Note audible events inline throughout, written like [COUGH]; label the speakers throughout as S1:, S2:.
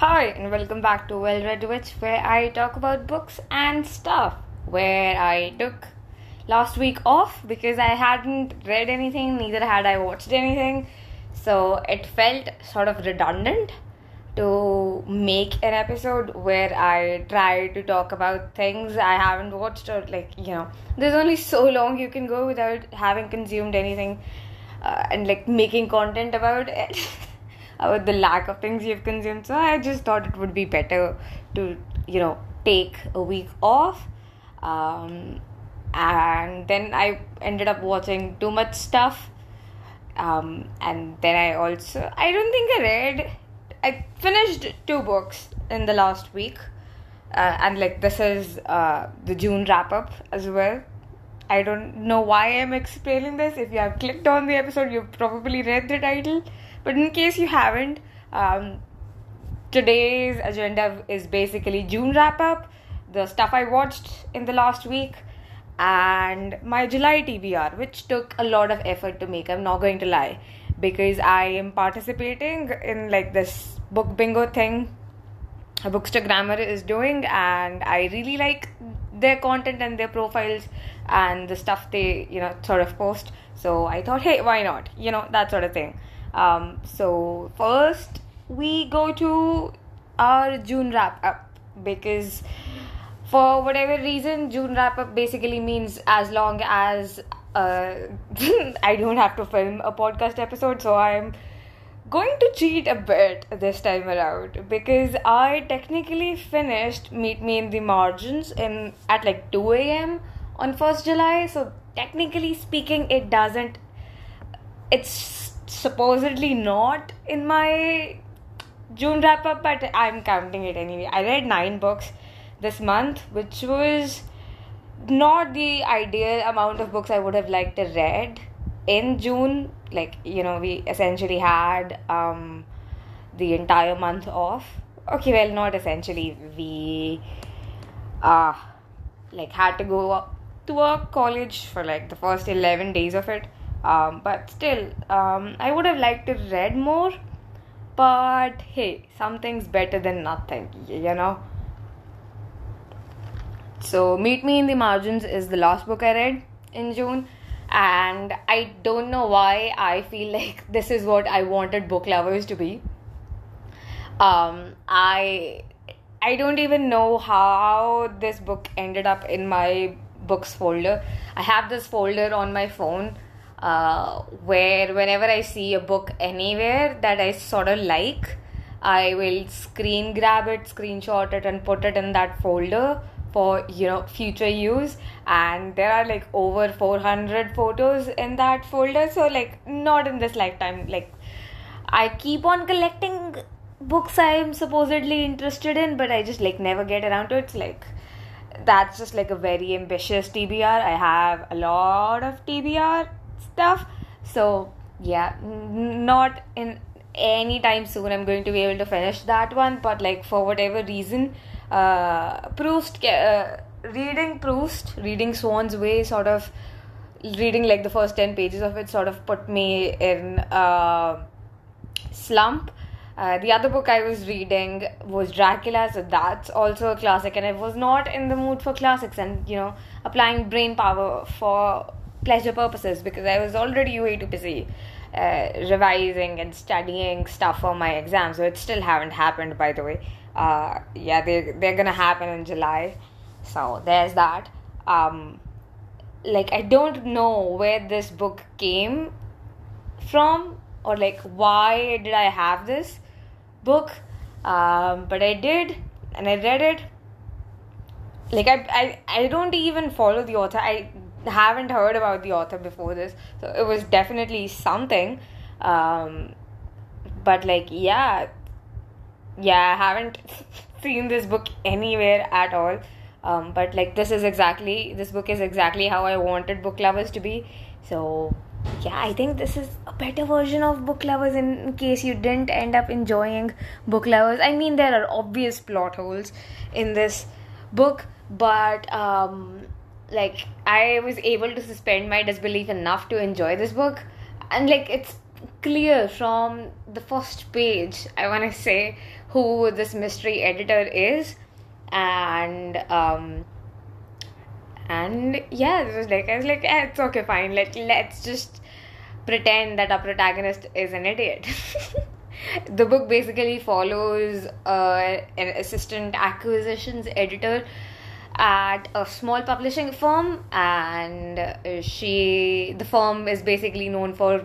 S1: Hi, and welcome back to Well Read Witch, where I talk about books and stuff. Where I took last week off because I hadn't read anything, neither had I watched anything, so it felt sort of redundant to make an episode where I try to talk about things I haven't watched or like you know there's only so long you can go without having consumed anything uh, and like making content about it [LAUGHS] about the lack of things you've consumed. So I just thought it would be better to you know take a week off. Um, and then I ended up watching too much stuff. Um, and then I also I don't think I read I finished two books in the last week, uh, and like this is uh, the June wrap up as well. I don't know why I'm explaining this. If you have clicked on the episode, you've probably read the title, but in case you haven't, um, today's agenda is basically June wrap up, the stuff I watched in the last week, and my July TBR, which took a lot of effort to make. I'm not going to lie because I am participating in like this book bingo thing Bookster Grammar is doing, and I really like their content and their profiles and the stuff they you know sort of post. So I thought, hey, why not? You know that sort of thing. Um, so first we go to our June wrap up because for whatever reason, June wrap up basically means as long as uh, [LAUGHS] I don't have to film a podcast episode, so I'm going to cheat a bit this time around because I technically finished Meet Me in the Margins in at like 2 a.m. on 1st July. So technically speaking, it doesn't. It's supposedly not in my June wrap up, but I'm counting it anyway. I read nine books this month, which was not the ideal amount of books I would have liked to read in June. Like you know, we essentially had um, the entire month off. Okay, well, not essentially. We uh like had to go to a college for like the first eleven days of it. Um, but still, um, I would have liked to read more. But hey, something's better than nothing, you know. So, Meet Me in the Margins is the last book I read in June, and I don't know why I feel like [LAUGHS] this is what I wanted book lovers to be. Um, I I don't even know how this book ended up in my books folder. I have this folder on my phone uh, where whenever I see a book anywhere that I sort of like, I will screen grab it, screenshot it, and put it in that folder for you know future use. And there are like over 400 photos in that folder. So like not in this lifetime. Like i keep on collecting books i'm supposedly interested in but i just like never get around to it. It's like that's just like a very ambitious tbr i have a lot of tbr stuff so yeah not in any time soon i'm going to be able to finish that one but like for whatever reason uh, Proust, uh, reading Proust, reading Swann's Way, sort of reading like the first 10 pages of it, sort of put me in a slump. Uh, the other book I was reading was Dracula, so that's also a classic, and I was not in the mood for classics and you know applying brain power for pleasure purposes because I was already way too busy uh, revising and studying stuff for my exams. So it still haven't happened, by the way uh, yeah, they they're gonna happen in July. So there's that. Um, like I don't know where this book came from or like why did I have this book, um, but I did and I read it. Like I, I I don't even follow the author. I haven't heard about the author before this, so it was definitely something. Um, but like yeah, yeah, I haven't [LAUGHS] seen this book anywhere at all. Um, but like this is exactly this book is exactly how I wanted book lovers to be. So yeah, I think this is a better version of book lovers in, case you didn't end up enjoying book lovers. I mean there are obvious plot holes in this book, but um like I was able to suspend my disbelief enough to enjoy this book. And like it's clear from the first page, I want to say, who this mystery editor is. And, um, and yeah, it was like, I was like, eh, it's okay, fine. Let, let's just pretend that our protagonist is an idiot. [LAUGHS] the book basically follows uh, an assistant acquisitions editor at a small publishing firm and she the firm is basically known for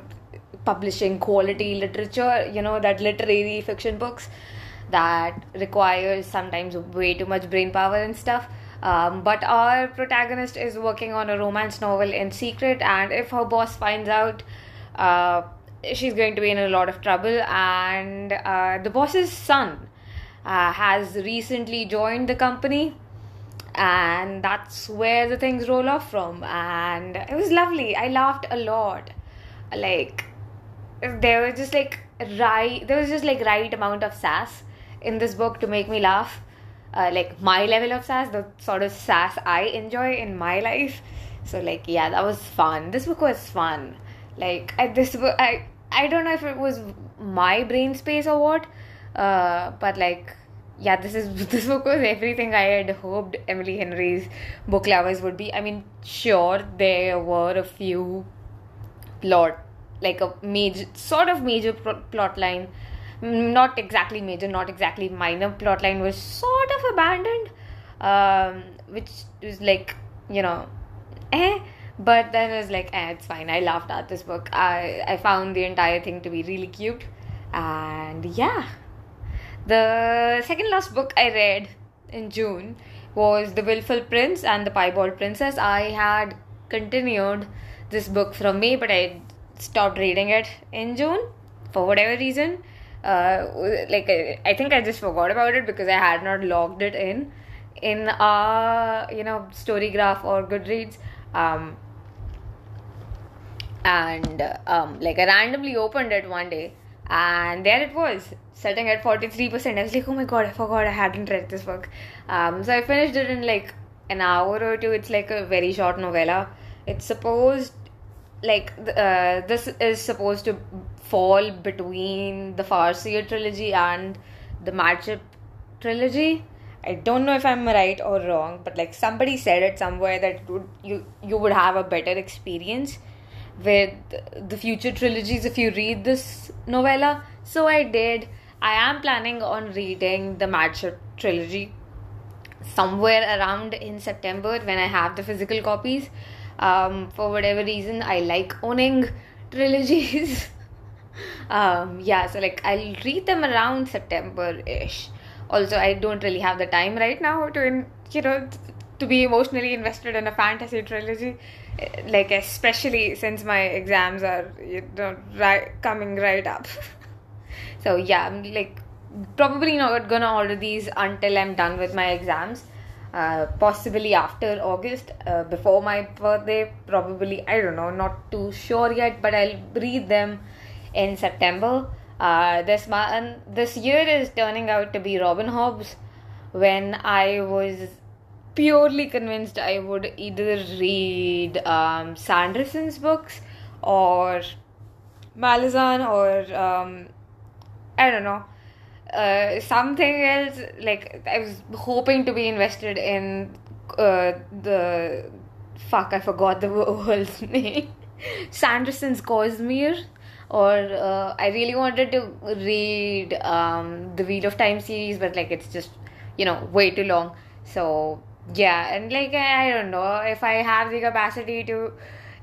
S1: publishing quality literature you know that literary fiction books that requires sometimes way too much brain power and stuff. Um, but our protagonist is working on a romance novel in secret and if her boss finds out uh, she's going to be in a lot of trouble. And uh, the boss's son uh, has recently joined the company and that's where the things roll off from. And it was lovely. I laughed a lot. Like there was just like right there was just like right amount of sass in this book to make me laugh. Uh, like my level of sass the sort of sass i enjoy in my life. So like yeah that was fun. This book was fun. Like I, this book i i don't know if it was my brain space or what uh, but like yeah, this is [LAUGHS] this book was everything I had hoped Emily Henry's book lovers would be. I mean, sure there were a few plot like a major sort of major plot line. Not exactly major not exactly minor plot line was sort of abandoned um, which was like you know eh. But then it was like eh, it's fine. I laughed at this book. I i found the entire thing to be really cute. And yeah the second last book I read in June was The Willful Prince and The Piebald Princess. I had continued this book from May, but I stopped reading it in June for whatever reason. Uh, like I, I think I just forgot about it because I had not logged it in in a you know Storygraph or Goodreads. Um, and um, like I randomly opened it one day, and there it was setting at 43%. I was like, oh my god, I forgot I hadn't read this book. Um, so I finished it in like an hour or two. It's like a very short novella. It's supposed, like, uh, this is supposed to fall between the Farseer trilogy and the Madship trilogy. I don't know if I'm right or wrong, but like somebody said it somewhere that would, you you would have a better experience with the future trilogies if you read this novella. So I did I am planning on reading the Madship trilogy somewhere around in September when I have the physical copies. Um, for whatever reason, I like owning [LAUGHS] trilogies. [LAUGHS] um, yeah, so like I'll read them around September ish. Also, I don't really have the time right now to, you know, to be emotionally invested in a fantasy trilogy. Like, especially since my exams are, you know, right, coming right up. [LAUGHS] So yeah, I'm like probably not gonna order these until I'm done with my exams. Uh, possibly after August, uh, before my birthday. Probably I don't know, not too sure yet, but I'll read them in September. Uh, this month, this year is turning out to be Robin Hobb's. When I was purely convinced I would either read um, Sanderson's books or Malazan or um, I don't know. Uh, something else like I was hoping to be invested in uh, the fuck I forgot the [LAUGHS] world's name Sanderson's Cosmere or uh, I really wanted to read um, the Wheel of Time series but like it's just you know way too long so yeah and like I don't know if I have the capacity to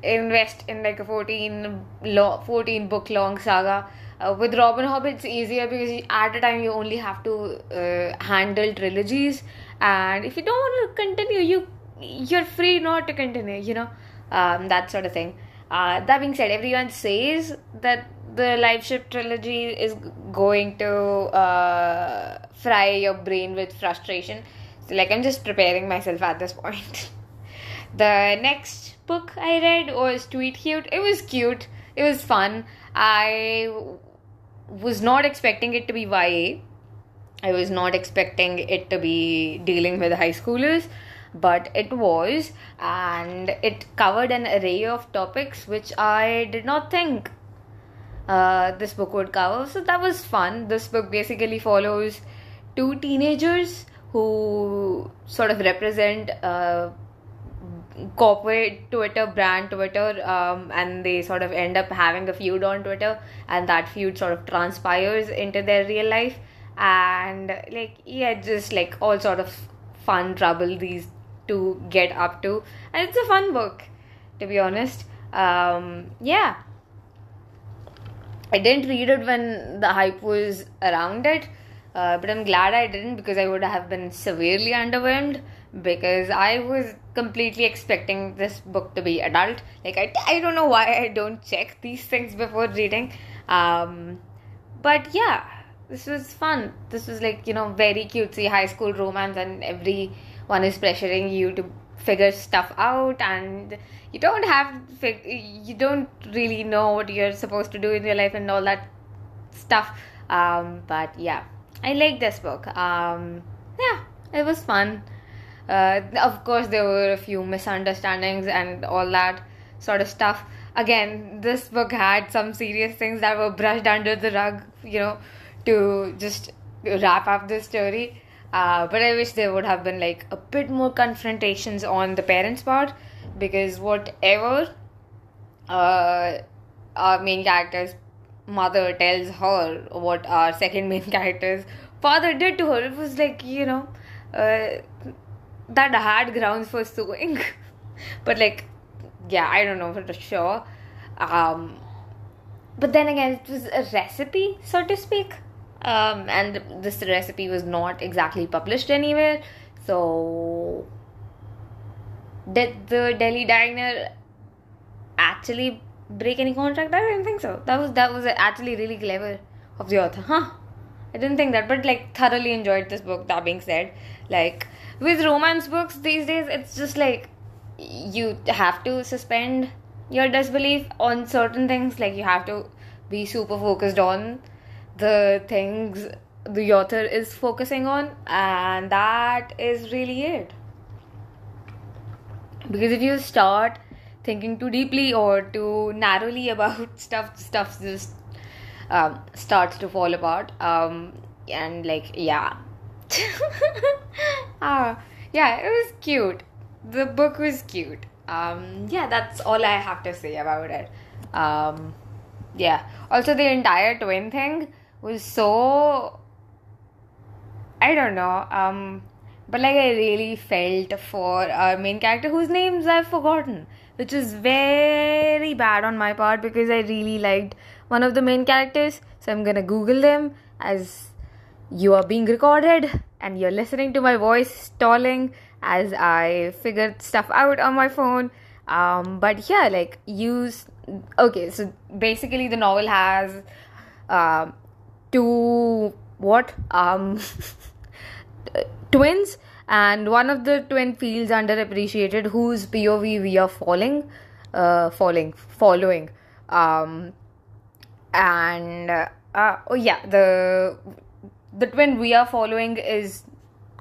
S1: invest in like a 14 lo- 14 book long saga uh, with Robin Hobb it's easier because at a time you only have to uh, handle trilogies, and if you don't want to continue, you you're free not to continue. You know, um, that sort of thing. Uh, that being said, everyone says that the live ship trilogy is going to uh, fry your brain with frustration. So, like, I'm just preparing myself at this point. [LAUGHS] the next book I read was Tweet Cute. It was cute. It was fun. I was not expecting it to be YA. I was not expecting it to be dealing with high schoolers, but it was, and it covered an array of topics which I did not think uh, this book would cover. So that was fun. This book basically follows two teenagers who sort of represent uh, corporate Twitter brand Twitter, um, and they sort of end up having a feud on Twitter, and that feud sort of transpires into their real life, and like yeah, just like all sort of fun trouble these two get up to, and it's a fun book, to be honest. Um, yeah. I didn't read it when the hype was around it, uh, but I'm glad I didn't because I would have been severely underwhelmed because I was completely expecting this book to be adult. Like I, I don't know why I don't check these things before reading. Um, but yeah, this was fun. This was like you know very cutesy high school romance, and everyone is pressuring you to figure stuff out, and you don't have fig- you don't really know what you're supposed to do in your life and all that stuff. Um, but yeah, I like this book. Um, yeah, it was fun. Uh, of course, there were a few misunderstandings and all that sort of stuff. Again, this book had some serious things that were brushed under the rug, you know, to just wrap up the story. Uh, but I wish there would have been like a bit more confrontations on the parents' part because whatever uh, our main character's mother tells her what our second main [LAUGHS] character's father did to her, it was like, you know, uh, that had grounds for suing. [LAUGHS] but like, yeah, I don't know for sure. Um, but then again, it was a recipe, so to speak. Um, and this recipe was not exactly published anywhere. So, did the Delhi diner actually break any contract? I didn't think so. That was that was actually really clever of the author, huh? I didn't think that, but like thoroughly enjoyed this book. That being said, like with romance books these days, it's just like you have to suspend your disbelief on certain things. Like you have to be super focused on the things the author is focusing on, and that is really it. Because if you start thinking too deeply or too narrowly about [LAUGHS] stuff, stuff just um, starts to fall apart. Um, and like, yeah. [LAUGHS] ah, yeah, it was cute. The book was cute. Um, yeah, that's all I have to say about it. Um, yeah. Also, the entire twin thing was so. I don't know. Um, but like, I really felt for our main character whose names I've forgotten, which is very bad on my part because I really liked one of the main characters. So I'm gonna Google them as you are being recorded and you're listening to my voice stalling as I figured stuff out on my phone. Um, but yeah, like use okay. So basically, the novel has uh, two what um [LAUGHS] twins, and one of the twin feels underappreciated. Whose POV we are falling, uh, falling, following. Um, and uh, oh yeah, the the twin we are following is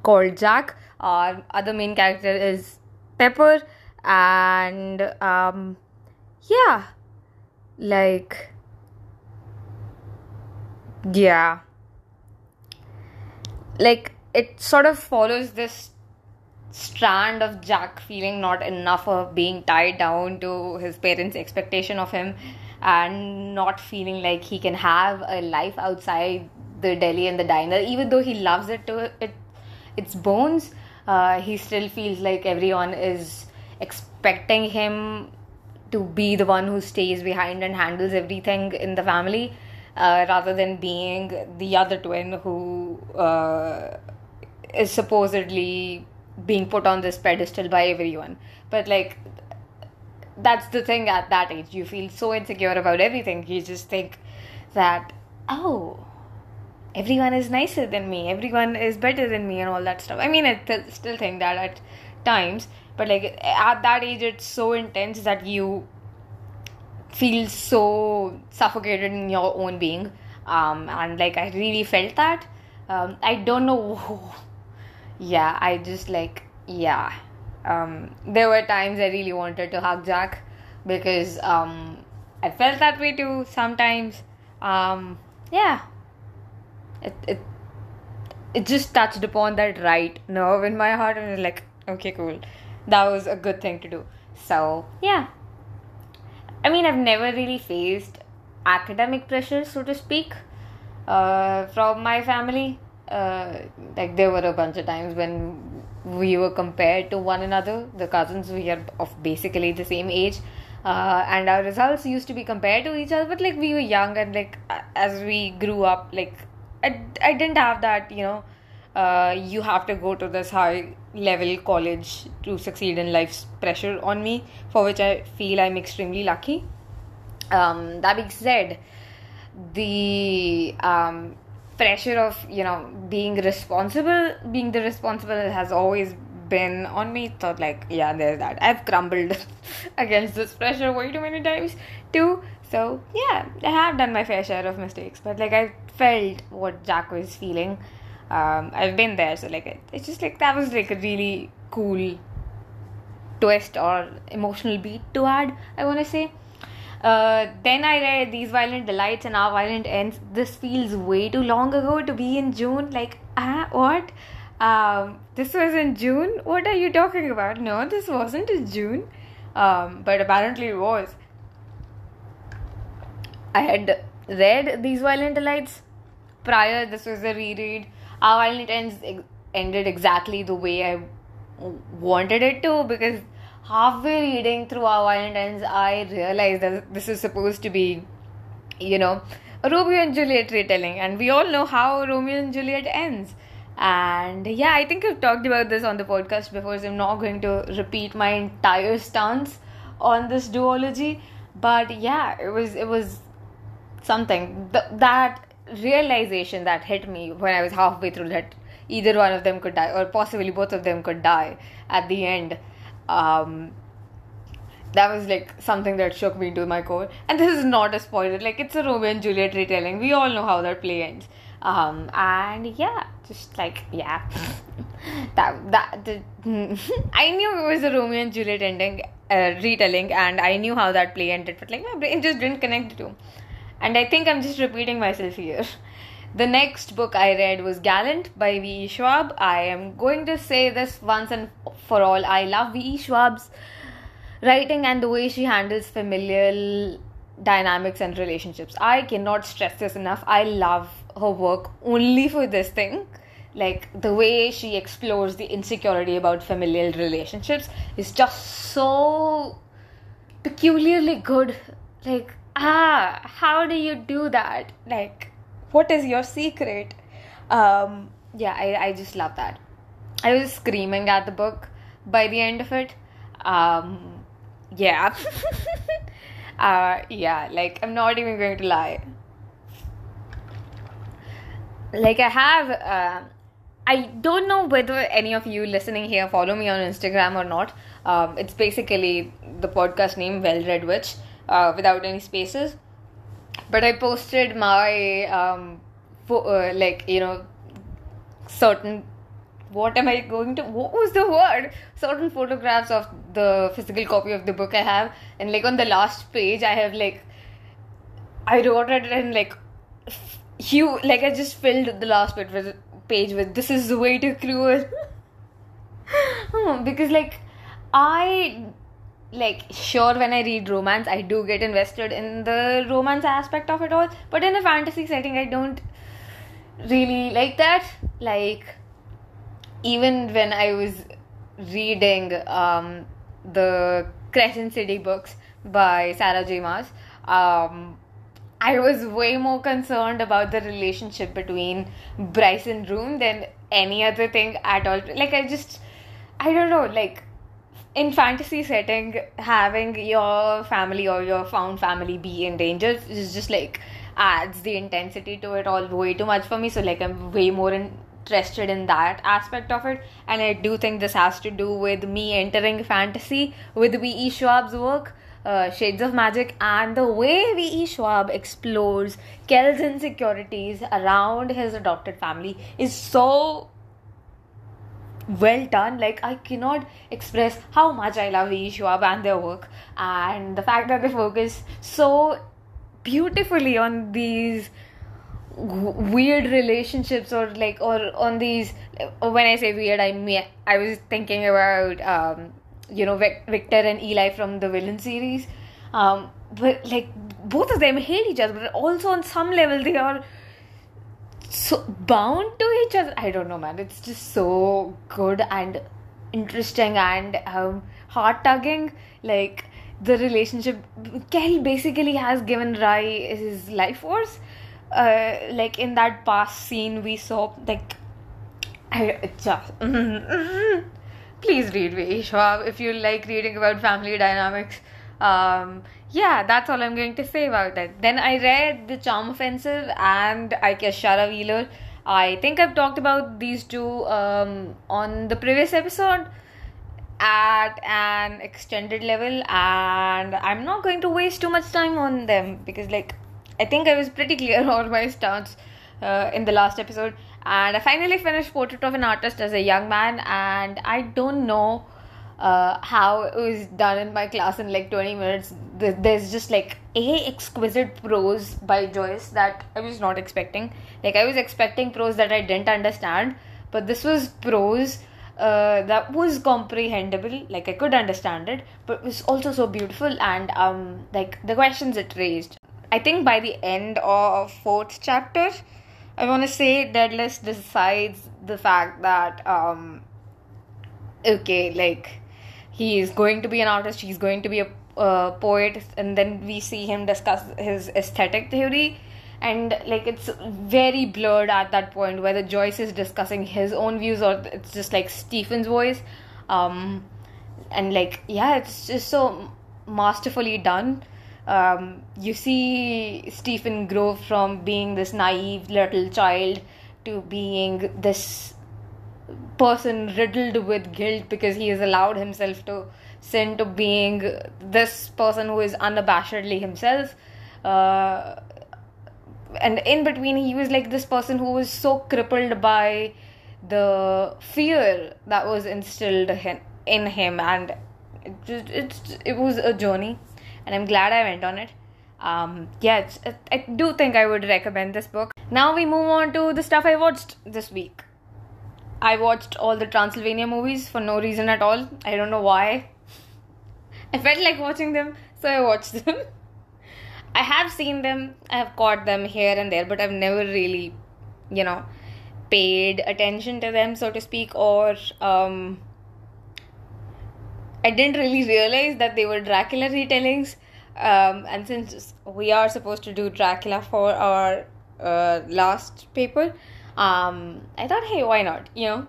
S1: called Jack. Our other main character is Pepper, and um, yeah, like yeah, like it sort of follows this strand of Jack feeling not enough of being tied down to his parents' expectation of him and not feeling like he can have a life outside the deli and the diner. Even though he loves it to it its bones uh, he still feels like everyone is expecting him to be the one who stays behind and handles everything in the family uh, rather than being the other twin who uh, is supposedly being put on this pedestal by everyone but like that's the thing at that age you feel so insecure about everything you just think that oh everyone is nicer than me, everyone is better than me, and all that stuff. I mean, I th- still think that at times, but like at that age, it's so intense that you feel so suffocated in your own being. Um, and like I really felt that. Um, I don't know. [LAUGHS] yeah, I just like yeah. Um, there were times I really wanted to hug Jack because um, I felt that way too sometimes um, yeah, it it it just touched upon that right nerve in my heart, and like, okay, cool, that was a good thing to do. So yeah, I mean, I've never really faced academic pressure, so to speak, uh, from my family. Uh, like there were a bunch of times when we were compared to one another. The cousins we are of basically the same age, uh, and our results used to be compared to each other. But like we were young, and like as we grew up, like I, I didn't have that, you know. Uh, you have to go to this high level college to succeed in life's pressure on me, for which I feel I'm extremely lucky. Um, that being said, the um, pressure of you know being responsible, being the responsible has always been on me. Thought like, yeah, there's that. I've crumbled [LAUGHS] against this pressure way too many times too. So yeah, I have done my fair share of mistakes, but like I felt what Jack was feeling. Um, I've been there, so like it's just like that was like a really cool twist or emotional beat to add. I want to say. Uh, then I read These Violent Delights and Our Violent Ends. This feels way too long ago to be in June. Like, ah, what? Um, this was in June? What are you talking about? No, this wasn't in June. Um, but apparently it was. I had read These Violent Delights prior. This was a reread. Our Violent Ends ended exactly the way I wanted it to because halfway reading through Our Violent Ends, I realized that this is supposed to be, you know, a Romeo and Juliet retelling, and we all know how Romeo and Juliet ends. And yeah, I think I've talked about this on the podcast before, so I'm not going to repeat my entire stance on this duology. But yeah, it was it was something Th- that realization that hit me when I was halfway through that either one of them could die or possibly both of them could die at the end um, that was like something that shook me to my core. And this is not a spoiler, like it's a Romeo and Juliet retelling. We all know how that play ends. Um, and yeah, just like yeah, [LAUGHS] that that [LAUGHS] I knew it was a Romeo and Juliet ending, uh, retelling, and I knew how that play ended, but like my brain just didn't connect two. And I think I'm just repeating myself here. [LAUGHS] The next book I read was Gallant by V.E. Schwab. I am going to say this once and for all. I love V.E. Schwab's writing and the way she handles familial dynamics and relationships. I cannot stress this enough. I love her work only for this thing. Like the way she explores the insecurity about familial relationships is just so peculiarly good. Like, ah, how do you do that? Like, what is your secret? Um, yeah I, I just love that. I was screaming at the book by the end of it. Um, yeah. [LAUGHS] Uh, yeah like i'm not even going to lie. Like i have uh, i don't know whether any of you listening here follow me on instagram or not. Um, it's basically the podcast name well read witch uh, without any spaces but I posted my um, fo- uh, like you know certain what am I going to what was the word? Certain photographs of the physical copy of the book I have. And like on the last page I have like I wrote it and like you like I just filled the last bit with page with this is way too cruel. [LAUGHS] Because like I like sure when i read romance i do get invested in the romance aspect of it all. But in a fantasy setting i don't really like that. Like even when i was reading um, the crescent city books by sarah j. Maas um, i was way more concerned about the relationship between bryce and Ruhn than any other thing at all. Like i just i don't know like in fantasy setting having your family or your found family be in danger is just like adds the intensity to it all way too much for me so like i'm way more interested in that aspect of it and i do think this has to do with me entering fantasy with V.E. Schwab's work uh, Shades of Magic and the way V.E. Schwab explores Kell's insecurities around his adopted family is so well done. Like I cannot express how much I love V.E. Schwab and their work, and the fact that they focus so beautifully on these weird relationships or like or on these when i say weird i mean i was thinking about um you know Vic- victor and eli from the villain series um but like both of them hate each other but also on some level they are so bound to each other. I don't know man. It's just so good and interesting and um heart tugging like the relationship Kell basically has given Rhy his life force. Uh, like in that past scene we saw like I just [LAUGHS] please read Vishwa. If you like reading about family dynamics. Um, yeah, that's all I'm going to say about that. Then I read The Charm Offensive and I guess Wheeler. I think I've talked about these two um, on the previous episode at an extended level, and I'm not going to waste too much time on them because, like, I think I was pretty clear [LAUGHS] on my stance uh, in the last episode. And I finally finished Portrait of an Artist as a Young Man, and I don't know uh, how it was done in my class in like 20 minutes. There's just like a exquisite prose by Joyce that I was not expecting. Like, I was expecting prose that I didn't understand, but this was prose. Uh, that was comprehensible like i could understand it but it was also so beautiful and um like the questions it raised I think by the end of fourth chapter, I want to say Dedalus decides the fact that um, okay, like he is going to be an artist, he's going to be a uh, poet, and then we see him discuss his aesthetic theory, and like it's very blurred at that point whether Joyce is discussing his own views or it's just like Stephen's voice, um, and like yeah, it's just so masterfully done. Um, you see Stephen grow from being this naive little child to being this person riddled with guilt because he has allowed himself to sin to being this person who is unabashedly himself uh, and in between he was like this person who was so crippled by the fear that was instilled in him and it, it, it was a journey and I'm glad I went on it. Um, yeah, I do think I would recommend this book. Now we move on to the stuff I watched this week. I watched all the Transylvania movies for no reason at all. I don't know why. I felt like watching them, so I watched [LAUGHS] them. I have seen them, I have caught them here and there, but I've never really, you know, paid attention to them, so to speak, or um, I didn't really realize that they were Dracula retellings. Um, and since we are supposed to do Dracula for our uh, last paper, um, I thought, hey, why not? You know.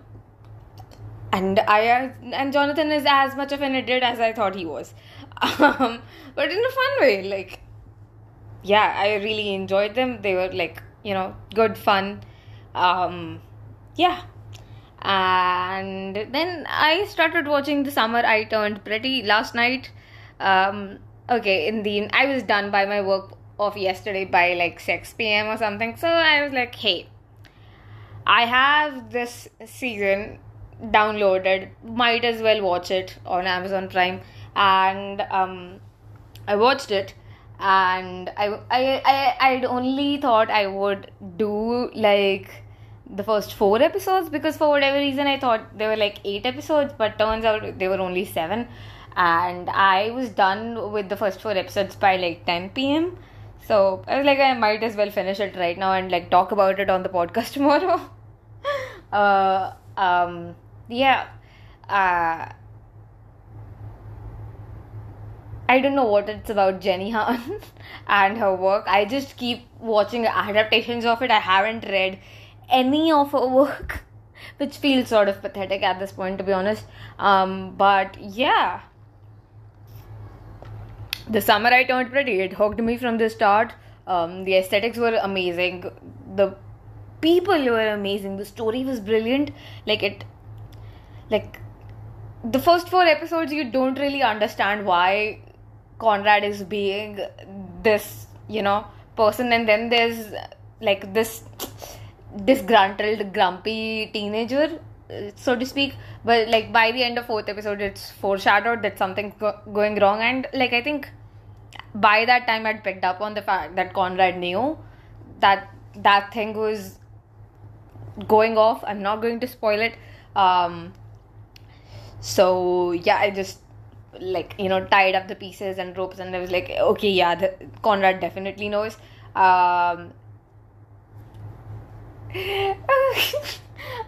S1: And I and Jonathan is as much of an idiot as I thought he was, [LAUGHS] um, but in a fun way. Like, yeah, I really enjoyed them. They were like you know good fun. Um, yeah, and then I started watching The Summer I Turned Pretty last night. Um, okay, in the I was done by my work of yesterday by like 6 p.m. or something. So I was like, hey, I have this season downloaded. Might as well watch it on Amazon Prime. And um, I watched it and I, I, I, I'd only thought I would do like the first four episodes because for whatever reason I thought there were like eight episodes, but turns out there were only seven. And I was done with the first four episodes by like 10 pm. So I was like, I might as well finish it right now and like talk about it on the podcast [LAUGHS] tomorrow. Uh, um, yeah. Uh, I don't know what it's about Jenny Han [LAUGHS] and her work. I just keep watching adaptations of it. I haven't read any of her work, [LAUGHS] which feels sort of pathetic at this point, to be honest. Um, but yeah, the summer I turned pretty. It hooked me from the start. Um, the aesthetics were amazing. The people were amazing. The story was brilliant. Like it, like the first four episodes, you don't really understand why Conrad is being this, you know, person, and then there's like this disgruntled, grumpy teenager, so to speak. But like by the end of fourth episode, it's foreshadowed that something's go- going wrong, and like I think by that time I'd picked up on the fact that Conrad knew that that thing was going off. I'm not going to spoil it. Um, so yeah, I just like you know tied up the pieces and ropes, and I was like, okay, yeah, the, Conrad definitely knows. Um, [LAUGHS]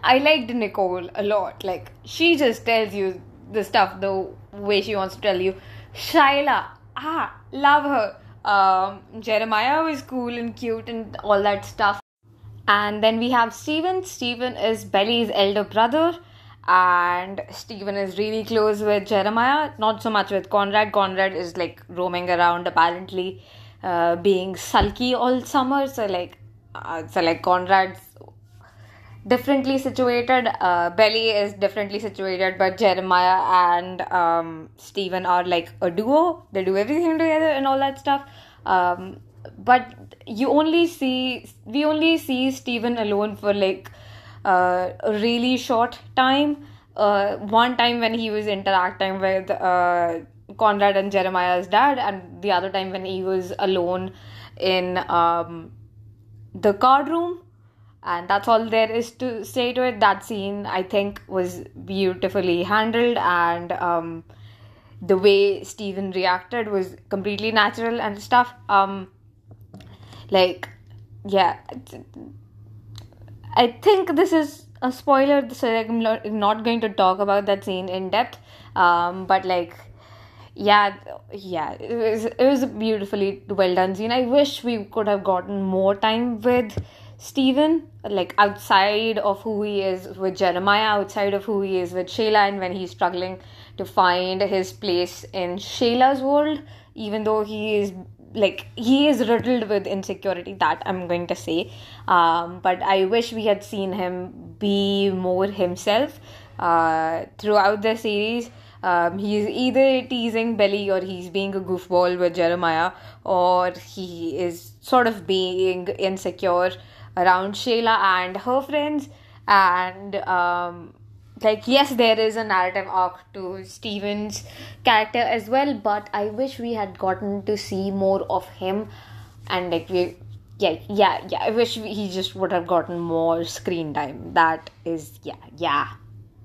S1: I liked Nicole a lot. Like she just tells you the stuff the way she wants to tell you. Shayla, ah, love her. Um, Jeremiah was cool and cute and all that stuff. And then we have Steven. Steven is Belly's elder brother, and Steven is really close with Jeremiah. Not so much with Conrad. Conrad is like roaming around, apparently, uh, being sulky all summer. So like, uh, so like Conrad's differently situated. Uh, Belly is differently situated, but Jeremiah and um, Steven are like a duo. They do everything together and all that stuff. Um, but you only see we only see Steven alone for like uh, a really short time. Uh, one time when he was interacting with uh, Conrad and Jeremiah's dad, and the other time when he was alone in um, the card room. And that's all there is to say to it. That scene i think was beautifully handled and um, the way steven reacted was completely natural and stuff. Um like yeah i think this is a spoiler so i'm not going to talk about that scene in depth. Um but like yeah yeah it was, it was a beautifully well done scene. I wish we could have gotten more time with Steven, like outside of who he is with Jeremiah, outside of who he is with Shayla, and when he's struggling to find his place in Shayla's world, even though he is like he is riddled with insecurity that i'm going to say um, but i wish we had seen him be more himself uh, throughout the series um, he's either teasing Belly or he's being a goofball with Jeremiah, or he is sort of being insecure around Shayla and her friends. And um, like, yes, there is a narrative arc to Steven's character as well, but I wish we had gotten to see more of him. And like, we, yeah, yeah, yeah. I wish he just would have gotten more screen time. That is, yeah, yeah,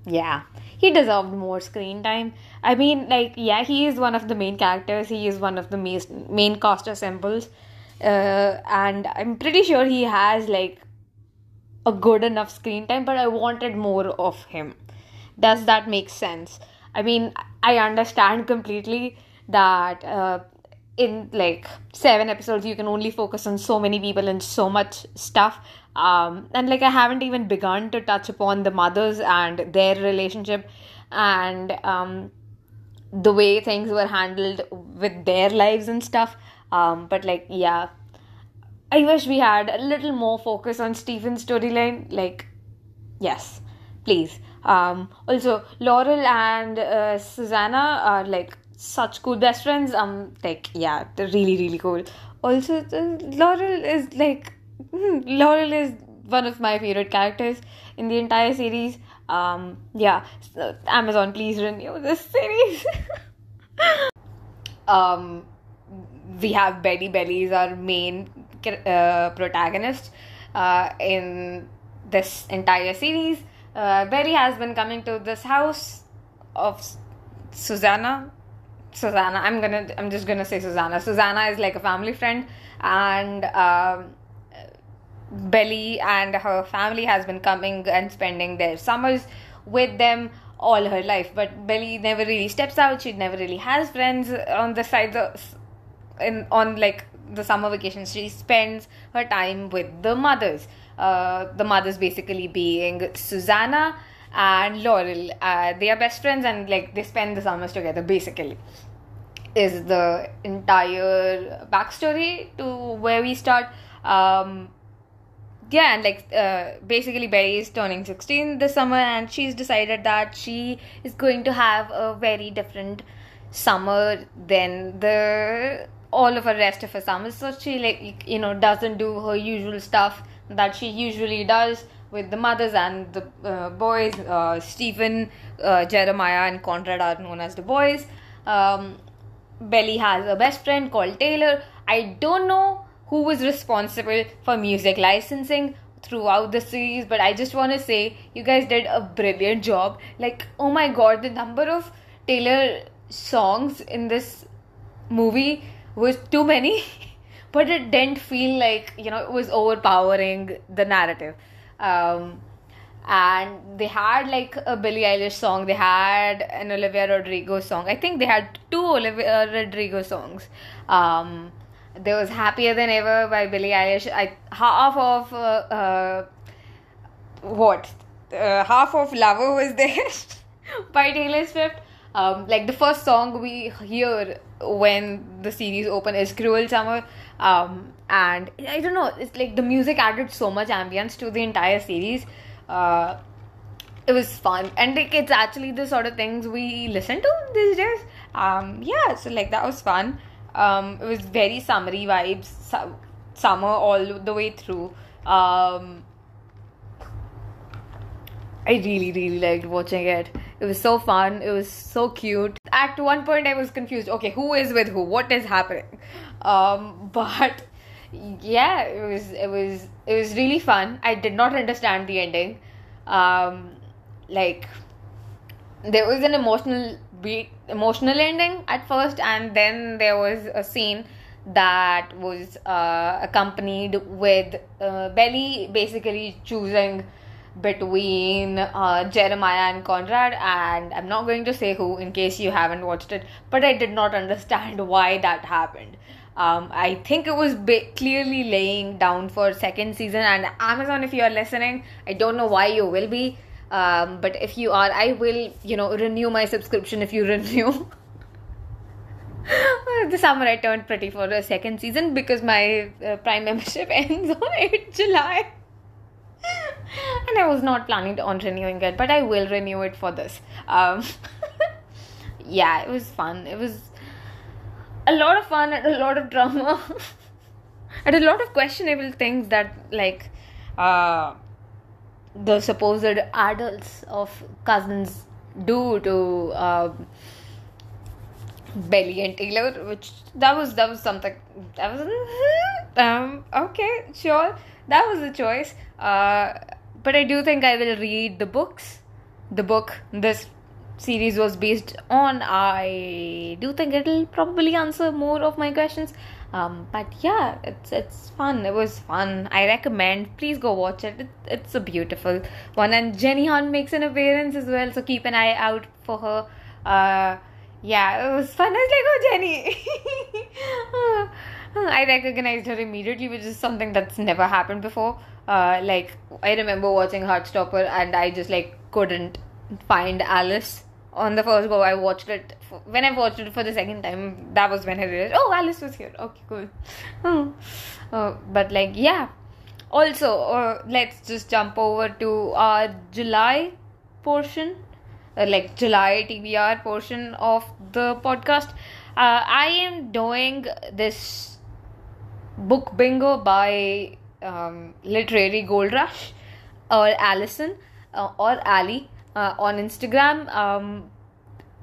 S1: yeah. He deserved more screen time. I mean, like, yeah, he is one of the main characters. He is one of the main main cast assembles uh, and I'm pretty sure he has like a good enough screen time, but I wanted more of him. Does that make sense? I mean, I understand completely that uh, in like seven episodes you can only focus on so many people and so much stuff. Um, and like I haven't even begun to touch upon the mothers and their relationship and um, the way things were handled with their lives and stuff. Um, but like, yeah, I wish we had a little more focus on steven's storyline. Like, yes, please. Um, also, Laurel and uh, Susanna are like such cool best friends. Um, like, yeah, they're really, really cool. Also, uh, Laurel is like, hmm, Laurel is one of my favorite characters in the entire series. Um, yeah, so Amazon, please renew this series. [LAUGHS] um, we have Betty Belly is our main uh, protagonist uh, in this entire series. Uh, Belly has been coming to this house of Susanna. Susanna, I'm gonna, I'm just gonna say Susanna. Susanna is like a family friend, and um, Belly and her family has been coming and spending their summers with them all her life. But Belly never really steps out. She never really has friends on the side of in on like the summer vacation she spends her time with the mothers. Uh, the mothers basically being susanna and laurel. Uh, they are best friends and like they spend the summers together basically is the entire backstory to where we start. Um, yeah and like uh, basically Betty is turning 16 this summer and she's decided that she is going to have a very different summer than the all of her rest of her summers. So she like you know doesn't do her usual stuff that she usually does with the mothers and the uh, boys. Uh, Steven, uh, Jeremiah, and Conrad are known as the boys. Um, Belly has a best friend called Taylor. I don't know who was responsible for music licensing throughout the series, but I just want to say you guys did a brilliant job. Like, oh my god, the number of Taylor songs in this movie was too many, [LAUGHS] but it didn't feel like, you know, it was overpowering the narrative. Um, and they had like a Billie Eilish song, they had an Olivia Rodrigo song. I think they had two Olivia Rodrigo songs. Um, there was Happier Than Ever by Billie Eilish. I half of uh, uh, what uh, half of Lover was there [LAUGHS] by Taylor Swift. Um, like the first song we hear when the series open is Cruel Summer. Um, and I don't know, it's like the music added so much ambience to the entire series. Uh, it was fun. And like it's actually the sort of things we listen to these days. Um yeah so like that was fun. Um it was very summery vibes su- summer all the way through. Um I really, really liked watching it. It was so fun. It was so cute. At one point, I was confused. Okay, who is with who? What is happening? Um, [LAUGHS] but yeah, it was it was it was really fun. I did not understand the ending. Um, like there was an emotional beat, emotional ending at first, and then there was a scene that was uh, accompanied with uh, Belly basically choosing between uh, Jeremiah and Conrad, and I'm not going to say who in case you haven't watched it, but I did not [LAUGHS] understand why that happened. Um, I think it was ba- clearly laying down for second season. And Amazon, if you are listening, I don't know why you will be, um, but if you are, I will, you know, renew my subscription if you [LAUGHS] renew. the summer I turned pretty for a second season because my uh, Prime membership [LAUGHS] ends on 8 July. And I was not planning on renewing it, but I will renew it for this. Um, [LAUGHS] yeah, it was fun. It was a lot of fun and a lot of drama [LAUGHS] and a lot of questionable things that like uh, the supposed adults of cousins do to uh, Belly and Taylor, which that was that was something that was [LAUGHS] um okay sure that was a choice. Uh, but I do think I will read the books, the book this series was based on, I do think it'll probably answer more of my questions. Um, but yeah, it's it's fun. It was fun. I recommend. Please go watch it. it. It's a beautiful one, and Jenny Han makes an appearance as well. So keep an eye out for her. Uh, yeah, it was fun. I was like, oh, Jenny. [LAUGHS] I recognized her immediately, which is something that's never happened before. Uh, like I remember watching Heartstopper, and I just like couldn't find Alice on the first go. I watched it for, when I watched it for the second time. That was when I realized, oh, Alice was here. Okay, cool. Oh. Uh, but like, yeah. Also, uh, let's just jump over to our July portion, uh, like July TBR portion of the podcast. Uh, I am doing this book bingo by um, Literary Gold Rush or Allison uh, or Ali uh, on Instagram. Um,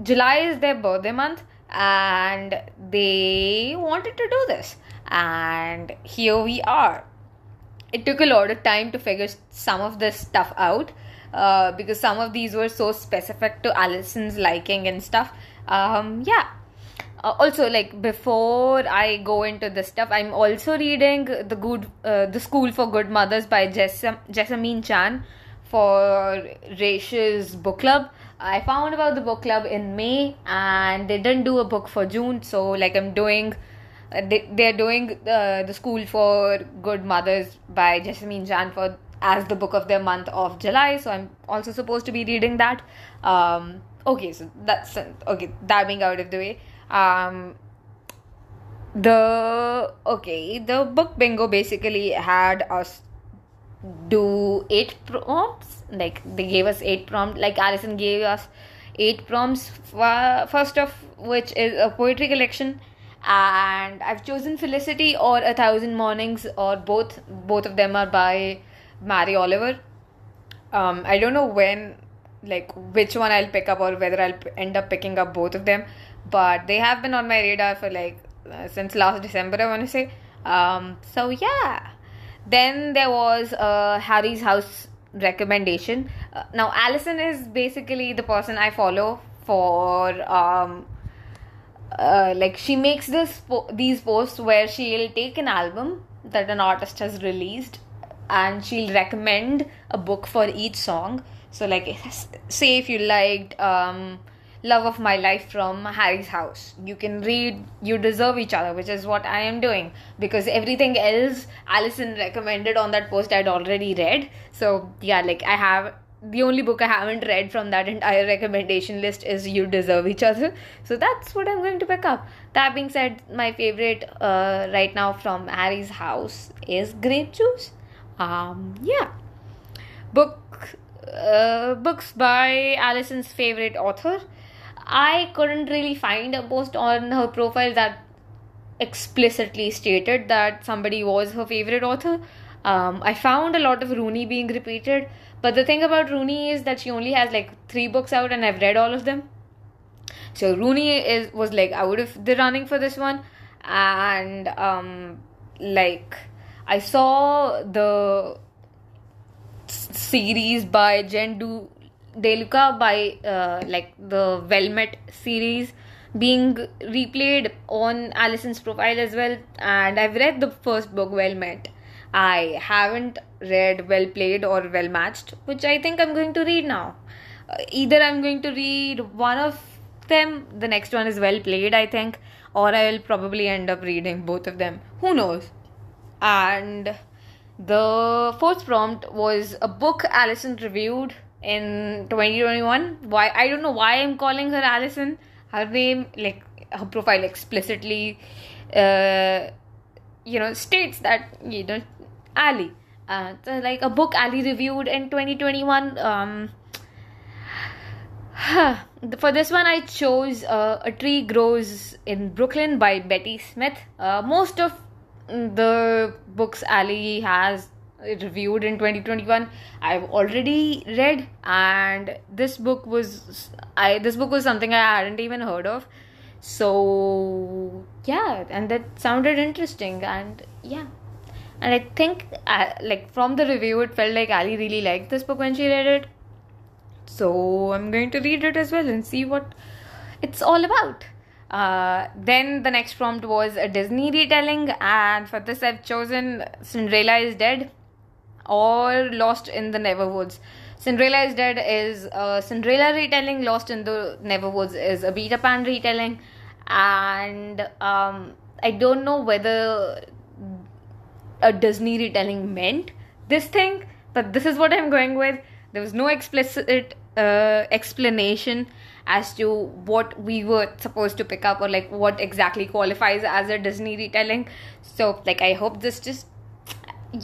S1: July is their birthday month, and they wanted to do this, and here we are. It took a lot of time to figure some of this stuff out uh, because some of these were so specific to Allison's liking and stuff. Um, yeah. Uh, also, like before I go into this stuff, I'm also reading the good, uh, the School for Good Mothers by Jessam- Jessamine Chan for Rach's book club. I found about the book club in May and they didn't do a book for June. So, like, I'm doing, uh, they, they're doing uh, the School for Good Mothers by Jessamine Chan for as the book of their month of July. So, I'm also supposed to be reading that. Um, okay, so that's okay, that being out of the way. Um, the okay, the book bingo basically had us do eight prompts like they gave us eight prompts like allison gave us eight prompts first of which is a poetry collection and i've chosen felicity or a thousand mornings or both both of them are by mary oliver. Um i don't know when like which one i'll pick up or whether i'll end up picking up both of them but they have been on my radar for like uh, since last December, I want to say. Um, so yeah. Then there was uh, Harry's House recommendation. Uh, now, Allison is basically the person I follow for um, uh, like she makes this po- these posts where she'll take an album that an artist has released and she'll recommend a book for each song so like [LAUGHS] say if you liked um, love of my life from harry's house you can read you deserve each other which is what i am doing because everything else allison recommended on that post i'd already read so yeah like i have the only book I haven't read from that entire [LAUGHS] recommendation list is You Deserve Each Other. So that's what I'm going to pick up. That being said, my favorite uh, right now from Harry's house is Grape Juice. Um, yeah. Book uh, books by Allison's favorite author. I couldn't really find a post on her profile that explicitly stated that somebody was her favorite author. Um, I found a lot of Rooney being repeated, but the thing about Rooney is that she only has like three books out, and I've read all of them. So Rooney is was like out of the running for this one, and um, like I saw the series by Jen Du Deluca by uh, like the Well series being replayed on Allison's profile as well, and I've read the first book, Well Met, I haven't read Well Played or Well Matched, which I think I'm going to read now. Uh, either I'm going to read one of them, the next one is Well Played, I think, or I will probably end up reading both of them. Who knows? And the fourth prompt was a book Allison reviewed in 2021. Why I don't know why I'm calling her Allison. Her name, like her profile, explicitly, uh, you know, states that you know Ali. Uh, so like a book Ali reviewed in 2021. Um, [SIGHS] for this one, I chose uh, A Tree Grows in Brooklyn by Betty Smith. Uh, most of the books Ali has reviewed in 2021 i've already read and this book was i this book was something i hadn't even heard of. So yeah and that sounded interesting and yeah. And I think uh, like from the review it felt like Ali really liked this book when she read it. So I'm going to read it as well and see what it's all about. Uh, then the next prompt was a Disney retelling and for this I've chosen Cinderella is Dead or Lost in the Neverwoods Cinderella is Dead is a Cinderella retelling Lost in the Neverwoods is a Peter Pan retelling and um, I don't know whether a Disney retelling meant this thing, but this is what I'm going with. There was no explicit uh, explanation as to what we were supposed to pick up or like what exactly qualifies as a Disney retelling. So, like, I hope this just,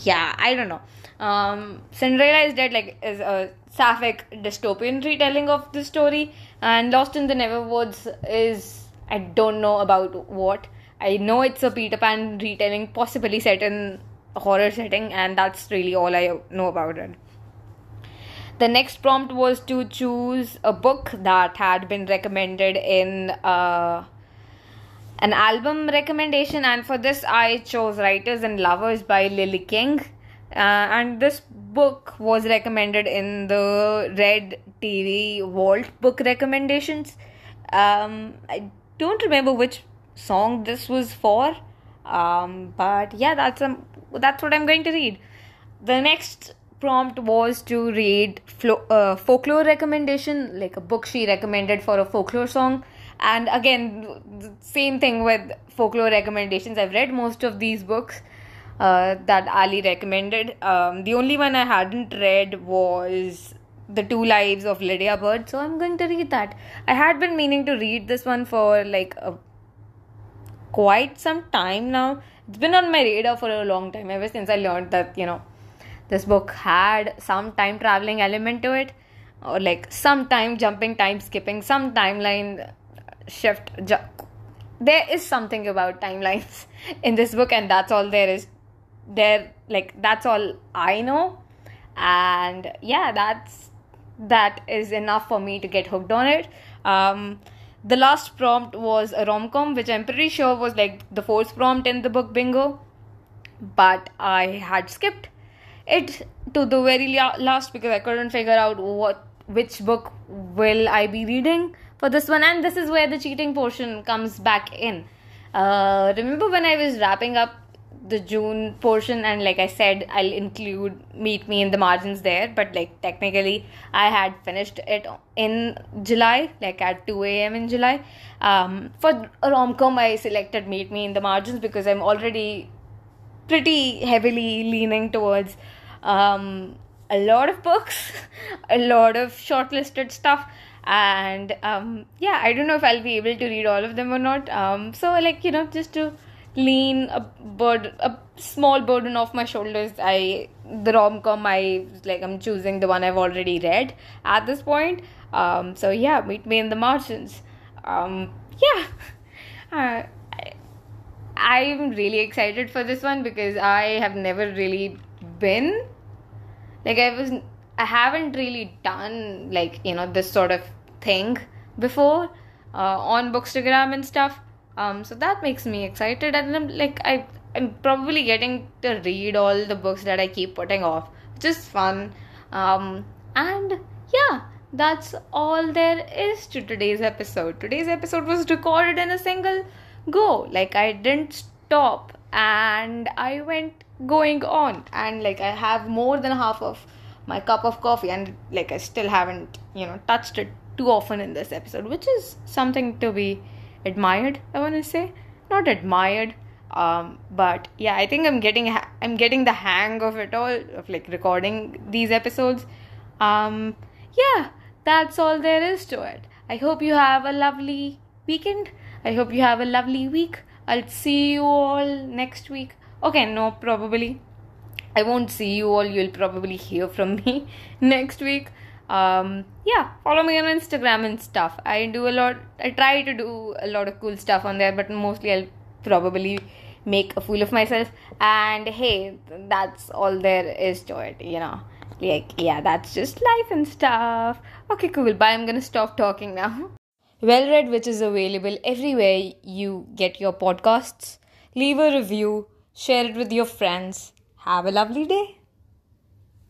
S1: yeah, I don't know. Um, Cinderella is Dead, like, is a sapphic dystopian retelling of the story, and Lost in the Neverwoods is, I don't know about what. I know it's a Peter Pan retelling, possibly set in a horror setting, and that's really all I know about it. The next prompt was to choose a book that had been recommended in uh, an album recommendation, and for this, I chose Writers and Lovers by Lily King. Uh, and this book was recommended in the Red TV Vault book recommendations. Um, I don't remember which song this was for um, but yeah that's um, that's what i'm going to read. The next prompt was to read flo- uh, folklore recommendation like a book she recommended for a folklore song. And again same thing with folklore recommendations. I've read most of these books uh, that ali recommended um, the only one i hadn't read was the two lives of lydia bird so i'm going to read that i had been meaning to read this one for like a quite some time now. It's been on my radar for a long time, ever since I learned that, you know, this book had some time traveling element to it, or like some time jumping, time skipping, some timeline shift. Ju- there is something about timelines [LAUGHS] in this book, and that's all there is. There, like, that's all I know, and yeah, that's that is enough for me to get hooked on it. Um, the last prompt was a rom com, which I'm pretty sure was like the fourth prompt in the book bingo, but I had skipped it to the very last because I couldn't figure out what which book will I be reading for this one, and this is where the cheating portion comes back in. Uh, remember when I was wrapping up the June portion, and like I said, I'll include Meet Me in the margins there, but like technically, I had finished it in July, like at 2 a.m. in July. Um, for rom com, I selected Meet Me in the margins because I'm already pretty heavily leaning towards um, a lot of books, [LAUGHS] a lot of shortlisted stuff and um, yeah i don't know if i'll be able to read all of them or not um, so like you know just to lean a burden a small burden off my shoulders. I the rom-com i like i'm choosing the one i've already read at this point. Um, so yeah meet me in the margins. Um, yeah. [LAUGHS] Uh, I, i'm really excited for this one because i have never really been. Like i was i haven't really done like you know this sort of thing before uh, on bookstagram and stuff um, so that makes me excited, and I'm like I I'm probably getting to read all the books that I keep putting off, which is fun. Um, and yeah, that's all there is to today's episode. Today's episode was recorded in a single go. Like I didn't stop and I went going on and like I have more than half of my cup of coffee and like I still haven't, you know, touched it too often in this episode, which is something to be admired i want to say. Not admired um, but yeah i think i'm getting ha- i'm getting the hang of it all of like recording these episodes. Um, yeah that's all there is to it. I hope you have a lovely weekend. I hope you have a lovely week. I'll see you all next week. Okay no probably. I won't see you all. You'll probably hear from me [LAUGHS] next week um, yeah, follow me on Instagram and stuff. I do a lot, I try to do a lot of cool stuff on there, but mostly I'll probably make a fool of myself. And hey, that's all there is to it, you know. Like, yeah, that's just life and stuff. Okay, cool. Bye. I'm gonna stop talking now. [LAUGHS] Well Read, Witch is available everywhere you get your podcasts. Leave a review, share it with your friends. Have a lovely day.